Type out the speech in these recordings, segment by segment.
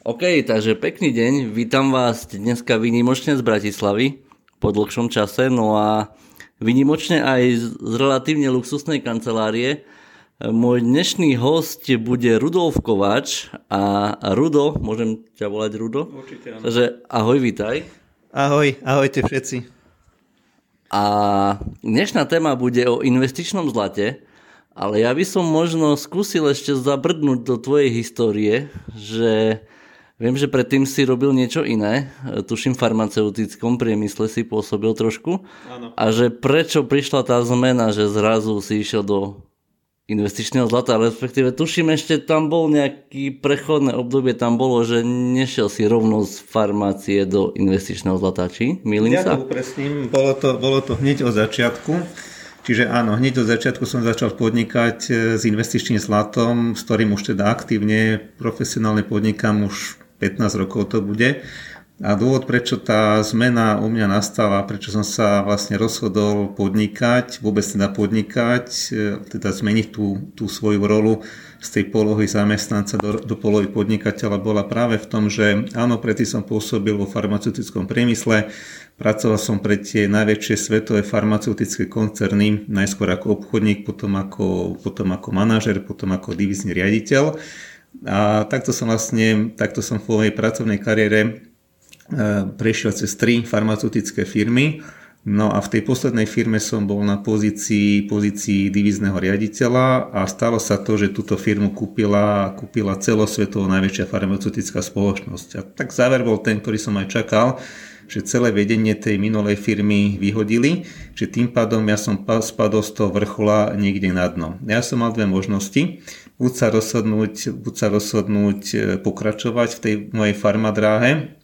OK, takže pekný deň, vítam vás dneska vynimočne z Bratislavy po dlhšom čase, no a vynimočne aj z relatívne luxusnej kancelárie. Môj dnešný host bude Rudolf Kovač a Rudo, môžem ťa volať Rudo? Určite áno. Takže ahoj, vítaj. Ahoj, ahojte všetci. A dnešná téma bude o investičnom zlate, ale ja by som možno skúsil ešte zabrdnúť do tvojej histórie, že Viem, že predtým si robil niečo iné, tuším v farmaceutickom priemysle si pôsobil trošku. Áno. A že prečo prišla tá zmena, že zrazu si išiel do investičného zlata, respektíve tuším ešte tam bol nejaký prechodné obdobie, tam bolo, že nešiel si rovno z farmácie do investičného zlata, či? Milím Ja sa? upresním, bolo to, bolo to hneď od začiatku. Čiže áno, hneď od začiatku som začal podnikať e, s investičným zlatom, s ktorým už teda aktívne, profesionálne podnikám už 15 rokov to bude. A dôvod, prečo tá zmena u mňa nastala, prečo som sa vlastne rozhodol podnikať, vôbec teda podnikať, e, teda zmeniť tú, tú svoju rolu z tej polohy zamestnanca do, do polohy podnikateľa, bola práve v tom, že áno, predtým som pôsobil vo farmaceutickom priemysle, pracoval som pre tie najväčšie svetové farmaceutické koncerny, najskôr ako obchodník, potom ako, potom ako manažer, potom ako divizný riaditeľ. A takto som vlastne, takto som v mojej pracovnej kariére e, prešiel cez tri farmaceutické firmy. No a v tej poslednej firme som bol na pozícii, pozícii divizného riaditeľa a stalo sa to, že túto firmu kúpila, kúpila celosvetovo najväčšia farmaceutická spoločnosť. A tak záver bol ten, ktorý som aj čakal, že celé vedenie tej minulej firmy vyhodili, že tým pádom ja som spadol z toho vrchola niekde na dno. Ja som mal dve možnosti buď sa rozhodnúť, buď sa rozhodnúť e, pokračovať v tej mojej farmadráhe,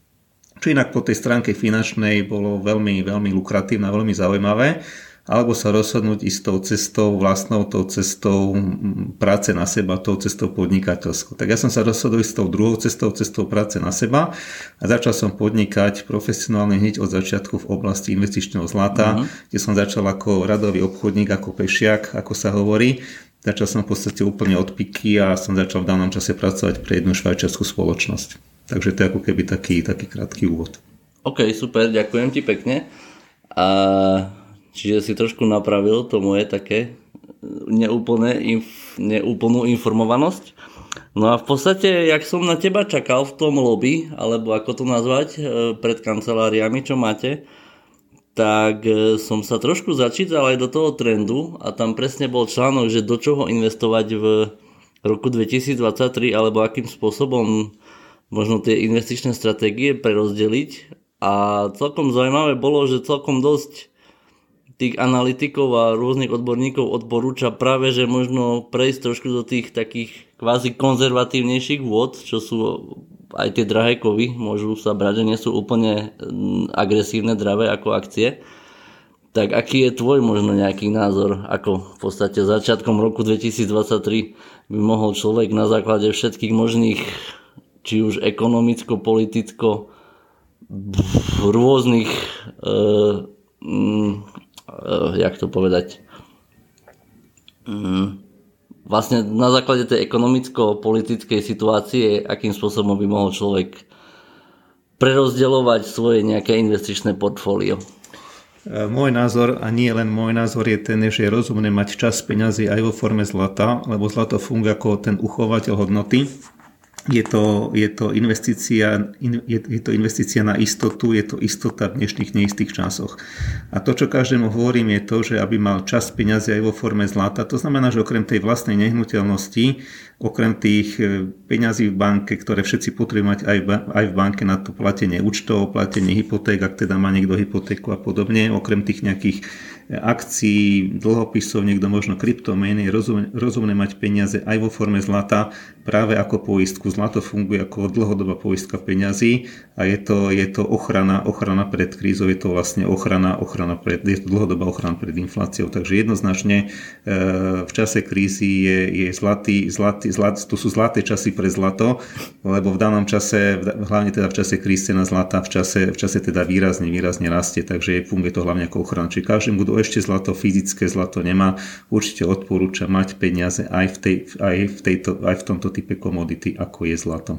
čo inak po tej stránke finančnej bolo veľmi, veľmi lukratívne a veľmi zaujímavé, alebo sa rozhodnúť ísť tou cestou vlastnou, tou cestou práce na seba, tou cestou podnikateľskou. Tak ja som sa rozhodol ísť tou druhou cestou, cestou práce na seba a začal som podnikať profesionálne hneď od začiatku v oblasti investičného zlata, uh-huh. kde som začal ako radový obchodník, ako pešiak, ako sa hovorí Začal som v podstate úplne od piky a som začal v danom čase pracovať pre jednu švajčiarskú spoločnosť. Takže to je ako keby taký, taký krátky úvod. OK, super, ďakujem ti pekne. A čiže si trošku napravil to moje také neúplné, inf, neúplnú informovanosť. No a v podstate, jak som na teba čakal v tom lobby, alebo ako to nazvať, e, pred kanceláriami, čo máte, tak e, som sa trošku začítal aj do toho trendu a tam presne bol článok, že do čoho investovať v roku 2023 alebo akým spôsobom možno tie investičné stratégie prerozdeliť. A celkom zaujímavé bolo, že celkom dosť tých analytikov a rôznych odborníkov odporúča práve, že možno prejsť trošku do tých takých kvázi konzervatívnejších vôd, čo sú aj tie drahé kovy môžu sa brať, že nie sú úplne mm, agresívne, dravé ako akcie. Tak aký je tvoj možno nejaký názor, ako v podstate začiatkom roku 2023 by mohol človek na základe všetkých možných, či už ekonomicko, politicko, rôznych, uh, um, uh, jak to povedať, um, vlastne na základe tej ekonomicko-politickej situácie, akým spôsobom by mohol človek prerozdeľovať svoje nejaké investičné portfólio. E, môj názor, a nie len môj názor, je ten, že je rozumné mať čas peňazí aj vo forme zlata, lebo zlato funguje ako ten uchovateľ hodnoty je to, je to, investícia, je, je to investícia na istotu, je to istota v dnešných neistých časoch. A to, čo každému hovorím, je to, že aby mal čas peniazy aj vo forme zlata, to znamená, že okrem tej vlastnej nehnuteľnosti, okrem tých e, peňazí v banke, ktoré všetci potrebujú mať aj aj v banke na to platenie účtov, platenie hypoték, ak teda má niekto hypotéku a podobne, okrem tých nejakých akcií, dlhopisov, niekto možno kryptomeny, rozumné, rozumné mať peniaze aj vo forme zlata, práve ako poistku. Zlato funguje ako dlhodobá poistka peňazí a je to, je to ochrana, ochrana pred krízou, je to vlastne ochrana, ochrana pred, je to dlhodobá ochrana pred infláciou. Takže jednoznačne e, v čase krízy je, je zlatý, zlatý, zlat, to sú zlaté časy pre zlato, lebo v danom čase, hlavne teda v čase krízy cena zlata v čase, v čase teda výrazne, výrazne rastie, takže funguje to hlavne ako ochrana. Čiže každému, kto ešte zlato, fyzické zlato nemá, určite odporúča mať peniaze aj v, tej, aj v, tejto, aj v tomto type komodity, ako je zlato.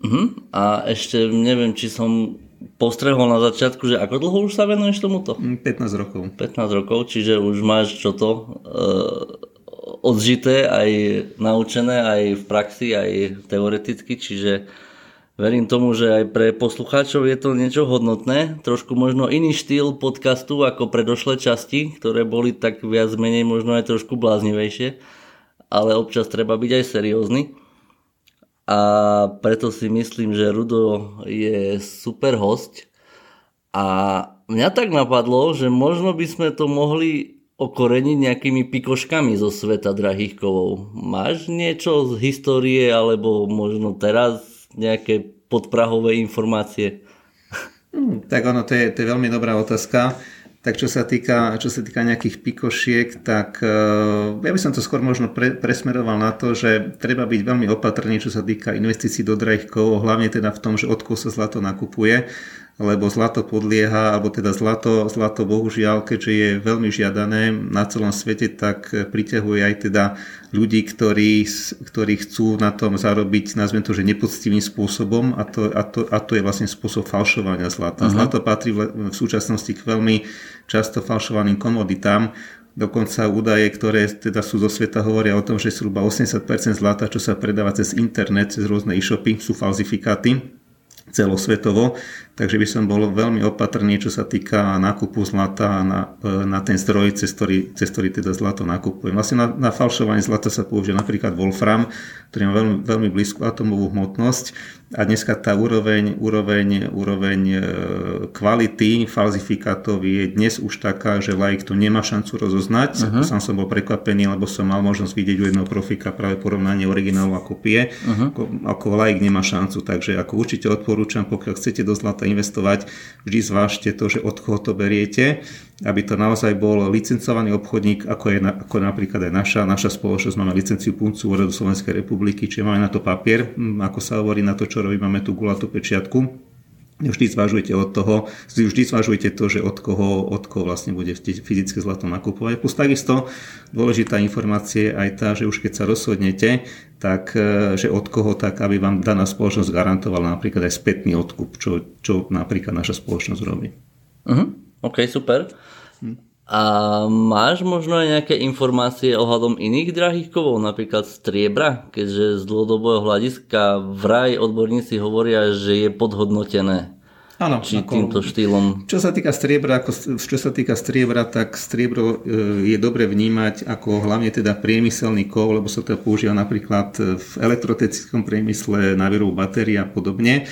Uh-huh. A ešte neviem, či som postrehol na začiatku, že ako dlho už sa venuješ tomuto? 15 mm, rokov. 15 rokov, čiže už máš čo to uh, odžité, aj naučené, aj v praxi, aj teoreticky, čiže verím tomu, že aj pre poslucháčov je to niečo hodnotné, trošku možno iný štýl podcastu ako predošlé časti, ktoré boli tak viac menej možno aj trošku bláznivejšie, ale občas treba byť aj seriózny. A preto si myslím, že Rudo je super host. A mňa tak napadlo, že možno by sme to mohli okoreniť nejakými pikoškami zo sveta drahých kovov. Máš niečo z histórie alebo možno teraz nejaké podprahové informácie? Hmm, tak ono, to je, to je veľmi dobrá otázka. Tak čo sa týka, čo sa týka nejakých pikošiek, tak uh, ja by som to skôr možno pre, presmeroval na to, že treba byť veľmi opatrný, čo sa týka investícií do drahých kovov, hlavne teda v tom, že od sa zlato nakupuje lebo zlato podlieha, alebo teda zlato, zlato bohužiaľ, keďže je veľmi žiadané na celom svete, tak priťahuje aj teda ľudí, ktorí, ktorí chcú na tom zarobiť, nazvem to, že nepoctivým spôsobom a to, a to, a to je vlastne spôsob falšovania zlata. Uh-huh. Zlato patrí v, v súčasnosti k veľmi často falšovaným komoditám, Dokonca údaje, ktoré teda sú zo sveta, hovoria o tom, že zhruba 80% zlata, čo sa predáva cez internet, cez rôzne e-shopy, sú falzifikáty celosvetovo. Takže by som bol veľmi opatrný, čo sa týka nákupu zlata na, na ten zdroj, cez ktorý, cez ktorý teda zlato nakupujem. Vlastne na, na falšovanie zlata sa použije napríklad Wolfram, ktorý má veľmi, veľmi blízku atomovú hmotnosť a dneska tá úroveň, úroveň, úroveň e, kvality falzifikátov je dnes už taká, že laik to nemá šancu rozoznať. Uh-huh. Sám som bol prekvapený, lebo som mal možnosť vidieť u jedného profika práve porovnanie originálu a kopie. Uh-huh. Ako, ako laik nemá šancu, takže ako určite odporúčam, pokiaľ chcete do zlata investovať, vždy zvážte to, že od koho to beriete, aby to naozaj bol licencovaný obchodník, ako je ako napríklad aj naša. Naša spoločnosť máme licenciu Puncu Úradu Slovenskej republiky, čiže máme na to papier, ako sa hovorí na to, čo robí, máme tú gulatú pečiatku vždy zvažujete od toho, vždy zvažujete to, že od koho, od koho vlastne bude fyzické zlato nakupovať. Plus takisto dôležitá informácia je aj tá, že už keď sa rozhodnete, tak e, že od koho, tak aby vám daná spoločnosť garantovala napríklad aj spätný odkup, čo, čo napríklad naša spoločnosť robí. Uh-huh. OK, super. Hm. A máš možno aj nejaké informácie ohľadom iných drahých kovov, napríklad striebra, keďže z dlhodobého hľadiska vraj odborníci hovoria, že je podhodnotené. Áno, či ako, týmto štýlom. Čo sa týka striebra, ako, čo sa týka striebra, tak striebro e, je dobre vnímať ako hlavne teda priemyselný kov, lebo sa to používa napríklad v elektrotecnickom priemysle na výrobu batérií a podobne.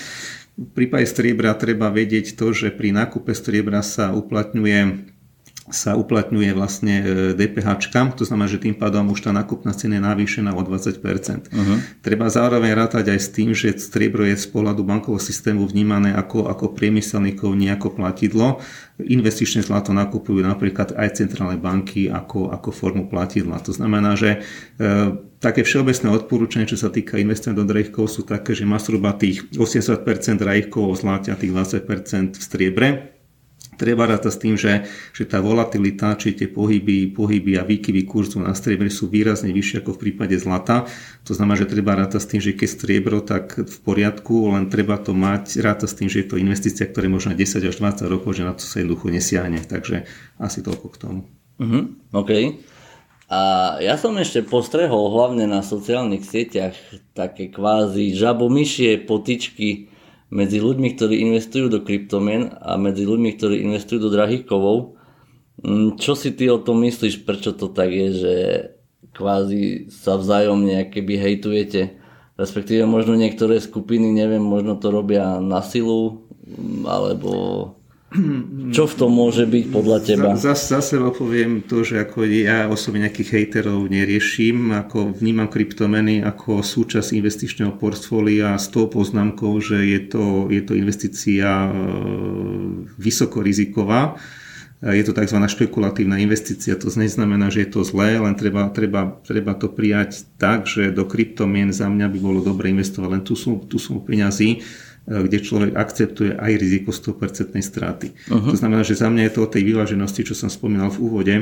V prípade striebra treba vedieť to, že pri nákupe striebra sa uplatňuje sa uplatňuje vlastne DPH, e, to znamená, že tým pádom už tá nákupná cena je navýšená o 20%. Uh-huh. Treba zároveň rátať aj s tým, že striebro je z pohľadu bankového systému vnímané ako, ako priemyselný kov, nie ako platidlo. Investičné zlato nakupujú napríklad aj centrálne banky ako, ako formu platidla. To znamená, že e, také všeobecné odporúčanie, čo sa týka investovania do drahých sú také, že má zhruba tých 80% drahých kovov zlatia, tých 20% v striebre Treba rátať s tým, že, že tá volatilita, či tie pohyby, pohyby a výkyvy kurzu na striebre sú výrazne vyššie ako v prípade zlata. To znamená, že treba rátať s tým, že keď striebro, tak v poriadku, len treba to mať, rátať s tým, že je to investícia, ktorá je možno 10 až 20 rokov, že na to sa jednoducho nesiahne. Takže asi toľko k tomu. Uh-huh, OK. A ja som ešte postrehol hlavne na sociálnych sieťach také kvázi žabomyšie potičky medzi ľuďmi, ktorí investujú do kryptomien a medzi ľuďmi, ktorí investujú do drahých kovov. Mm, čo si ty o tom myslíš, prečo to tak je, že kvázi sa vzájomne keby hejtujete, respektíve možno niektoré skupiny, neviem, možno to robia na silu, mm, alebo čo v tom môže byť podľa teba? Za, za, za seba poviem to, že ako ja osobne nejakých hejterov neriešim, ako vnímam kryptomeny ako súčasť investičného portfólia s tou poznámkou, že je to, je to investícia e, vysokoriziková. Je to tzv. špekulatívna investícia, to neznamená, že je to zlé, len treba, treba, treba to prijať tak, že do kryptomien za mňa by bolo dobre investovať len tú sumu, tú sumu peňazí, kde človek akceptuje aj riziko 100% straty. Uh-huh. To znamená, že za mňa je to o tej vyváženosti, čo som spomínal v úvode,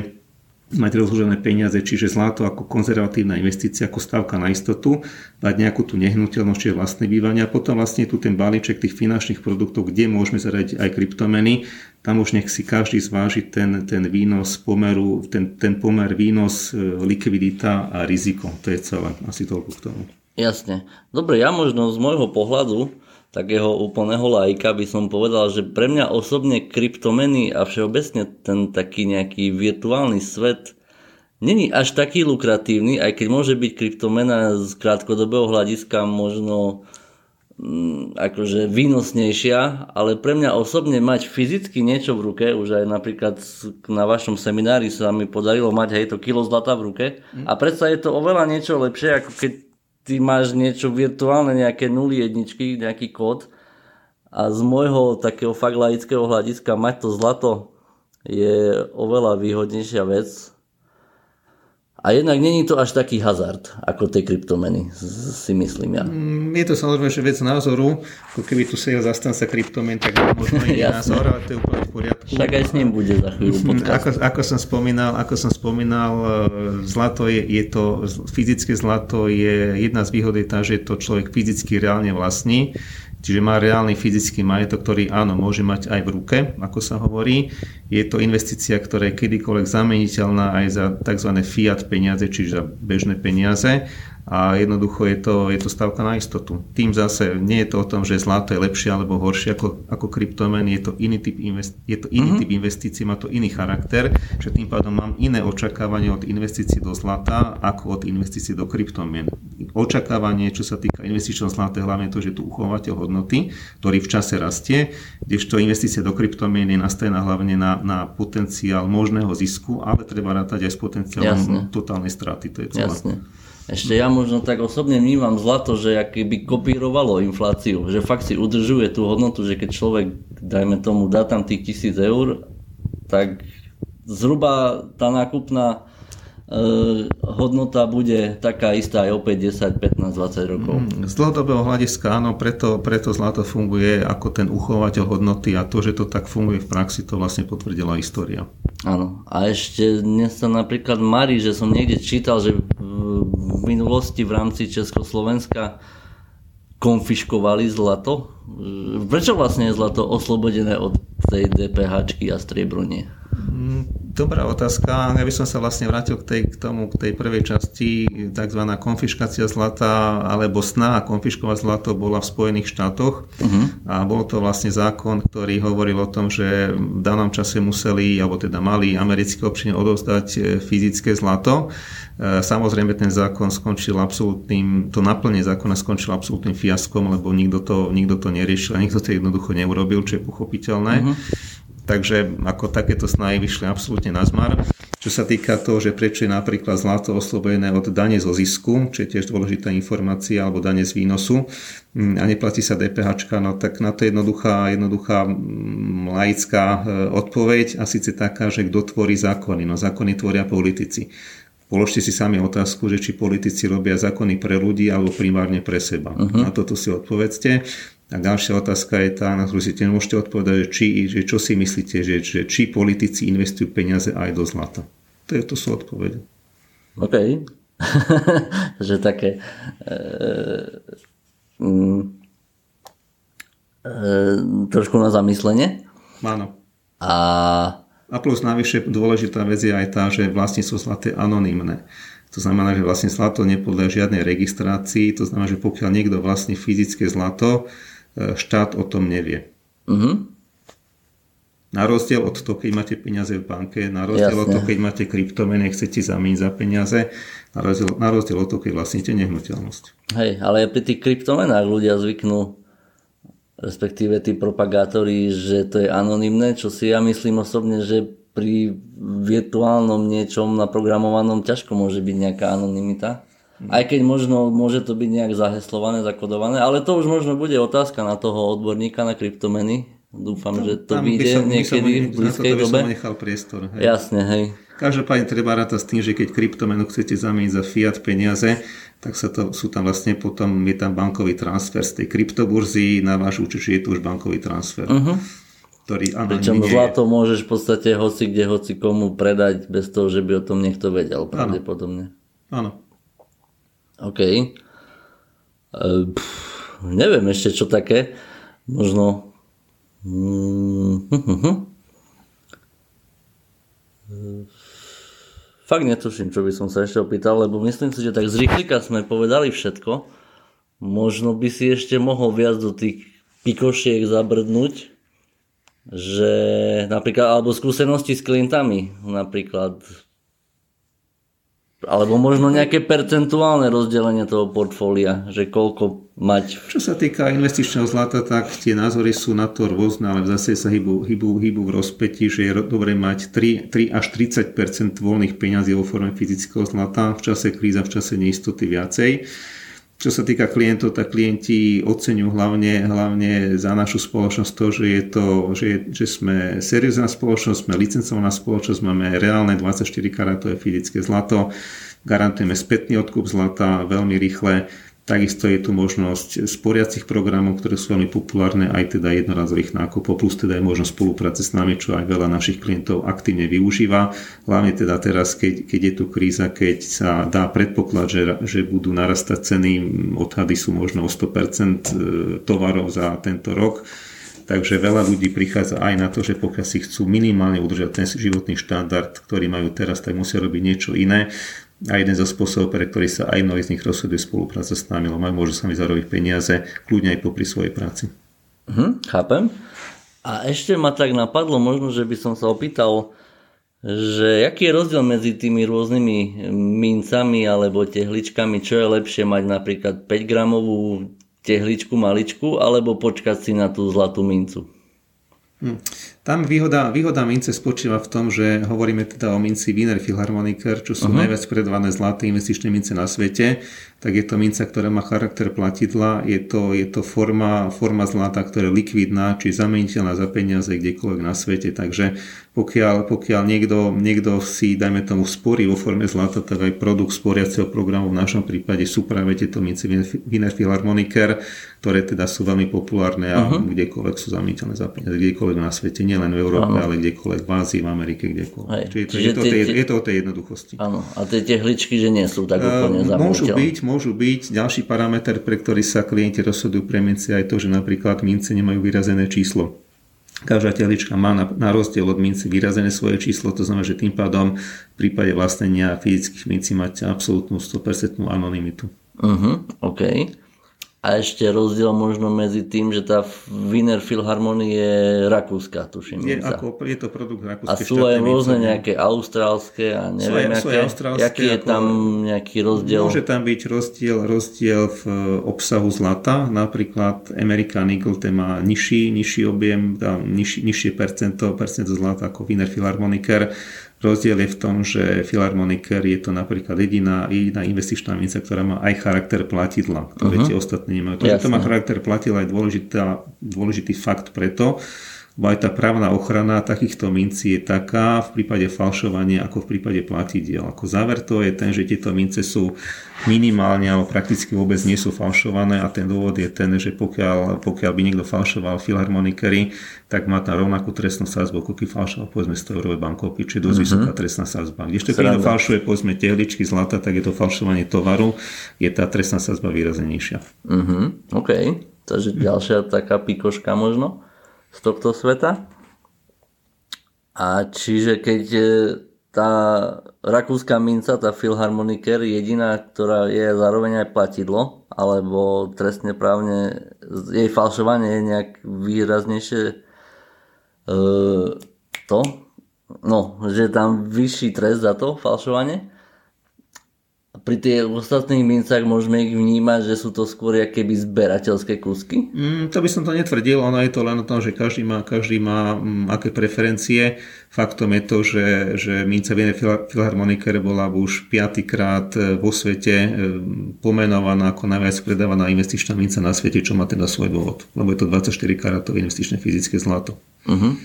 mať rozložené peniaze, čiže zlato ako konzervatívna investícia, ako stavka na istotu, dať nejakú tú nehnuteľnosť, čiže vlastné bývanie a potom vlastne tu ten balíček tých finančných produktov, kde môžeme zaradiť aj kryptomeny, tam už nech si každý zváži ten, ten výnos pomeru, ten, ten pomer výnos, e, likvidita a riziko. To je celé, asi toľko k tomu. Jasne. Dobre, ja možno z môjho pohľadu takého úplného lajka by som povedal, že pre mňa osobne kryptomeny a všeobecne ten taký nejaký virtuálny svet není až taký lukratívny, aj keď môže byť kryptomena z krátkodobého hľadiska možno mm, akože výnosnejšia, ale pre mňa osobne mať fyzicky niečo v ruke, už aj napríklad na vašom seminári sa mi podarilo mať hej to kilo zlata v ruke a predsa je to oveľa niečo lepšie, ako keď ty máš niečo virtuálne, nejaké nuly, jedničky, nejaký kód a z môjho takého fakt laického hľadiska mať to zlato je oveľa výhodnejšia vec. A jednak není to až taký hazard, ako tie kryptomeny, si myslím ja. Mm, je to samozrejme že vec názoru, ako keby tu sedel zastanca kryptomen, tak možno iný názor, ale to je úplne v poriadku. Však aj s ním bude za chvíľu mm, Ako, ako, som spomínal, ako som spomínal, e, zlato je, je to, fyzické zlato je, jedna z výhod je tá, že to človek fyzicky reálne vlastní, Čiže má reálny fyzický majetok, ktorý áno, môže mať aj v ruke, ako sa hovorí. Je to investícia, ktorá je kedykoľvek zameniteľná aj za tzv. fiat peniaze, čiže za bežné peniaze a jednoducho je to, je to stavka na istotu. Tým zase nie je to o tom, že zlato je lepšie alebo horšie ako, ako kryptomen, je to iný typ, invest, je to iný mm-hmm. typ investícií, má to iný charakter, že tým pádom mám iné očakávanie od investícií do zlata ako od investícií do kryptomien. Očakávanie, čo sa týka investičného zlata, hlavne to, že tu uchovateľ hodnoty, ktorý v čase rastie, kdežto investície do kryptomien je nastavená hlavne na, na potenciál možného zisku, ale treba rátať aj s potenciálom Jasne. totálnej straty. To je celé. Jasne. Ešte ja možno tak osobne vnímam zlato, že by kopírovalo infláciu, že fakt si udržuje tú hodnotu, že keď človek, dajme tomu, dá tam tých tisíc eur, tak zhruba tá nákupná hodnota bude taká istá aj opäť 10, 15, 20 rokov. Mm, z dlhodobého hľadiska áno, preto, preto zlato funguje ako ten uchovateľ hodnoty a to, že to tak funguje v praxi, to vlastne potvrdila história. Áno. A ešte dnes sa napríklad marí, že som niekde čítal, že v minulosti v rámci Československa konfiškovali zlato? Prečo vlastne je zlato oslobodené od tej DPH a striebronie? Mm, dobrá otázka. Ja by som sa vlastne vrátil k, tej, k tomu, k tej prvej časti, tzv. konfiškácia zlata, alebo snaha konfiškovať zlato bola v Spojených štátoch uh-huh. a bol to vlastne zákon, ktorý hovoril o tom, že v danom čase museli, alebo teda mali americké občania odovzdať e, fyzické zlato. E, samozrejme ten zákon skončil absolútnym, to naplnenie zákona skončilo absolútnym fiaskom, lebo nikto to, nikto to neriešil a nikto to jednoducho neurobil, čo je pochopiteľné. Uh-huh. Takže ako takéto snahy vyšli absolútne na zmar. Čo sa týka toho, že prečo je napríklad zlato oslobodené od dane zo zisku, čo je tiež dôležitá informácia, alebo dane z výnosu mm, a neplatí sa DPH, no tak na to je jednoduchá, jednoduchá mm, laická e, odpoveď a síce taká, že kto tvorí zákony. No zákony tvoria politici. Položte si sami otázku, že či politici robia zákony pre ľudí alebo primárne pre seba. Uh-huh. Na toto si odpovedzte. A ďalšia otázka je tá, na ktorú si tiež môžete odpovedať, že, či, že čo si myslíte, že, že či politici investujú peniaze aj do zlata. To, je, to sú odpovede. OK. že také e, mm, e, trošku na zamyslenie. Áno. A... A plus navyše dôležitá vec je aj tá, že sú zlaté anonymné. To znamená, že vlastne zlato nepodľa žiadnej registrácii, to znamená, že pokiaľ niekto vlastní fyzické zlato, štát o tom nevie. Uh-huh. Na rozdiel od toho, keď máte peniaze v banke, na rozdiel Jasne. od toho, keď máte kryptomeny, chcete zameniť za peniaze, na rozdiel, na rozdiel od toho, keď vlastníte nehnuteľnosť. Hej, ale pri tých kryptomenách ľudia zvyknú, respektíve tí propagátori, že to je anonymné, čo si ja myslím osobne, že pri virtuálnom niečom naprogramovanom ťažko môže byť nejaká anonymita. Aj keď možno môže to byť nejak zaheslované, zakodované, ale to už možno bude otázka na toho odborníka na kryptomeny. Dúfam, že to vyjde niekedy v blízkej to dobe. Som nechal priestor. Hej. Jasne, hej. Každopádne treba rátať s tým, že keď kryptomenu chcete zameniť za fiat peniaze, tak sa to, sú tam vlastne potom, je tam bankový transfer z tej kryptoburzy na váš účet, že je to už bankový transfer. Uh-huh. ktorý áno, Pričom nie, zlato môžeš v podstate hoci kde, hoci komu predať bez toho, že by o tom niekto vedel pravdepodobne. Áno. OK. E, pff, neviem ešte čo také. Možno... Mm, hm, hm, hm. Fakt netuším, čo by som sa ešte opýtal, lebo myslím si, že tak z rýchlika sme povedali všetko. Možno by si ešte mohol viac do tých pikošiek zabrdnúť, že napríklad, alebo skúsenosti s klientami, napríklad alebo možno nejaké percentuálne rozdelenie toho portfólia, že koľko mať. Čo sa týka investičného zlata, tak tie názory sú na to rôzne, ale v zase sa hýbu, hýbu, hýbu v rozpetí, že je dobre mať 3, 3 až 30% voľných peňazí vo forme fyzického zlata, v čase kríza, v čase neistoty viacej. Čo sa týka klientov, tak klienti oceňujú hlavne, hlavne za našu spoločnosť to, že, je to, že, že sme seriózna spoločnosť, sme licencovaná spoločnosť, máme reálne 24 karatové fyzické zlato, garantujeme spätný odkup zlata veľmi rýchle, Takisto je tu možnosť sporiacich programov, ktoré sú veľmi populárne, aj teda jednorazových nákupov, plus teda je možnosť spolupráce s nami, čo aj veľa našich klientov aktívne využíva. Hlavne teda teraz, keď, keď je tu kríza, keď sa dá predpoklad, že, že budú narastať ceny, odhady sú možno o 100% e, tovarov za tento rok, Takže veľa ľudí prichádza aj na to, že pokiaľ si chcú minimálne udržať ten životný štandard, ktorý majú teraz, tak musia robiť niečo iné. A jeden zo spôsobov, pre ktorý sa aj mnohí z nich rozhoduje spolupráca s nami, lebo môžu sami zarobiť peniaze, kľudne aj popri svojej práci. Hm, chápem. A ešte ma tak napadlo, možno, že by som sa opýtal, že aký je rozdiel medzi tými rôznymi mincami alebo tehličkami, čo je lepšie mať napríklad 5 gramovú tehličku maličku alebo počkať si na tú zlatú mincu? Hm. Tam výhoda, výhoda mince spočíva v tom, že hovoríme teda o minci Wiener Philharmoniker, čo sú uh-huh. najviac predvané zlaté investičné mince na svete, tak je to minca, ktorá má charakter platidla, je to, je to forma, forma zlata, ktorá je likvidná, či zameniteľná za peniaze kdekoľvek na svete, takže pokiaľ, pokiaľ niekto, niekto si, dajme tomu, sporí vo forme zlata, tak aj produkt sporiaceho programu v našom prípade sú práve tieto mince Wiener Philharmoniker, ktoré teda sú veľmi populárne a uh-huh. kdekoľvek sú zameniteľné za peniaze, kdekoľvek na svete, nielen v Európe, uh-huh. ale kdekoľvek v Ázii, v Amerike, kdekoľvek. Hej. Čiže, Čiže je, to tie, tej, je to o tej jednoduchosti. Áno, a tie tehličky, že nie sú tak úplne uh, Môžu byť, môžu byť. Ďalší parameter, pre ktorý sa klienti rozhodujú pre mince, aj to, že napríklad mince nemajú vyrazené číslo. Každá tehlička má na, na rozdiel od minci vyrazené svoje číslo, to znamená, že tým pádom v prípade vlastnenia fyzických mincí máte absolútnu 100% anonymitu. Uh-huh, OK. A ešte rozdiel možno medzi tým, že tá Wiener Philharmonie je rakúska, tuším. Je, ako, je to produkt rakúskej A sú aj rôzne nejaké austrálske a neviem, sú aj, aké, aký je tam nejaký rozdiel? Môže tam byť rozdiel, rozdiel v obsahu zlata, napríklad American Eagle ten má nižší, nižší objem, tam nižší, nižšie percento, percento zlata ako Wiener Philharmoniker Rozdiel je v tom, že Philharmoniker je to napríklad jediná, jediná investičná minca, ktorá má aj charakter platidla, ktoré uh-huh. tie ostatné nemajú. To, že to má charakter platidla je dôležitá, dôležitý fakt preto, aj tá právna ochrana takýchto mincí je taká v prípade falšovania ako v prípade platidiel. Ako záver to je ten, že tieto mince sú minimálne alebo prakticky vôbec nie sú falšované a ten dôvod je ten, že pokiaľ, pokiaľ by niekto falšoval filharmonikery, tak má tam rovnakú trestnú sázbu, ako keď falšoval povedzme 100 eurové bankovky, či je dosť mm-hmm. vysoká trestná sázba. Kdežto keď falšuje povedzme tehličky zlata, tak je to falšovanie tovaru, je tá trestná sázba výraznejšia. Mm-hmm. OK, takže ďalšia taká pikoška možno z tohto sveta. A čiže keď e, tá rakúska minca, tá Philharmoniker, jediná, ktorá je zároveň aj platidlo, alebo trestne právne jej falšovanie je nejak výraznejšie e, to, no, že tam vyšší trest za to falšovanie, pri tých ostatných mincách môžeme ich vnímať, že sú to skôr keby zberateľské kúsky? Mm, to by som to netvrdil, ono je to len o tom, že každý má, každý má mm, aké preferencie. Faktom je to, že, že minca Viene Philharmoniker bola už piatýkrát e, vo svete e, pomenovaná ako najviac predávaná investičná minca na svete, čo má teda svoj dôvod. Lebo je to 24 karátové investičné fyzické zlato. Uh-huh.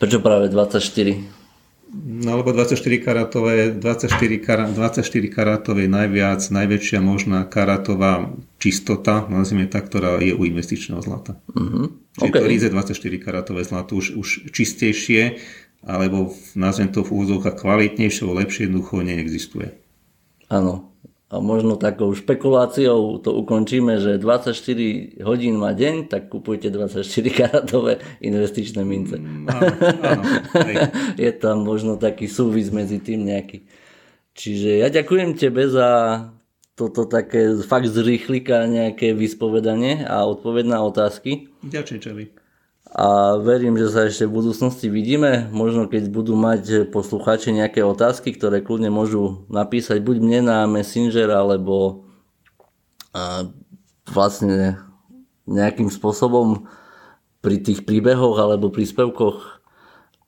Prečo práve 24? No alebo 24 karatové, 24, kara, 24 karatové je najviac, najväčšia možná karatová čistota, nazvime tak, ktorá je u investičného zlata. Uh-huh. Čiže okay. to ríze 24 karatové zlato už, už čistejšie, alebo nazvem to v úzovkách kvalitnejšie, lepšie jednoducho neexistuje. Áno, a možno takou špekuláciou to ukončíme, že 24 hodín má deň, tak kupujte 24 karatové investičné mince. Mm, áno, áno, Je tam možno taký súvis medzi tým nejaký. Čiže ja ďakujem tebe za toto také fakt z rýchlika nejaké vyspovedanie a odpoveď na otázky. Ďakujem, Čeli a verím, že sa ešte v budúcnosti vidíme. Možno keď budú mať poslucháči nejaké otázky, ktoré kľudne môžu napísať buď mne na Messenger, alebo vlastne nejakým spôsobom pri tých príbehoch alebo príspevkoch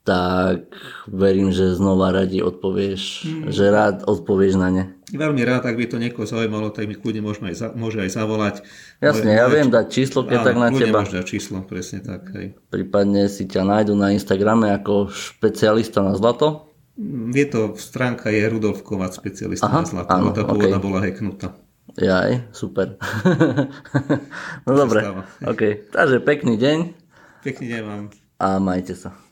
tak verím, že znova radi odpovieš, mm. že rád odpovieš na ne. Veľmi rád, ak by to niekoho zaujímalo, tak mi kľudne môžeme aj za, môže aj zavolať. Jasne, moje, ja viem dať číslo, keď tak na teba. dať číslo, presne tak. Hej. Prípadne si ťa nájdu na Instagrame ako špecialista na zlato? Mm, je to, stránka je Rudolf Kovac, specialista Aha, na zlato, áno, tá pôvodná okay. bola hacknutá. Jaj, super. no dobre, okay. takže pekný deň. Pekný deň vám. A majte sa.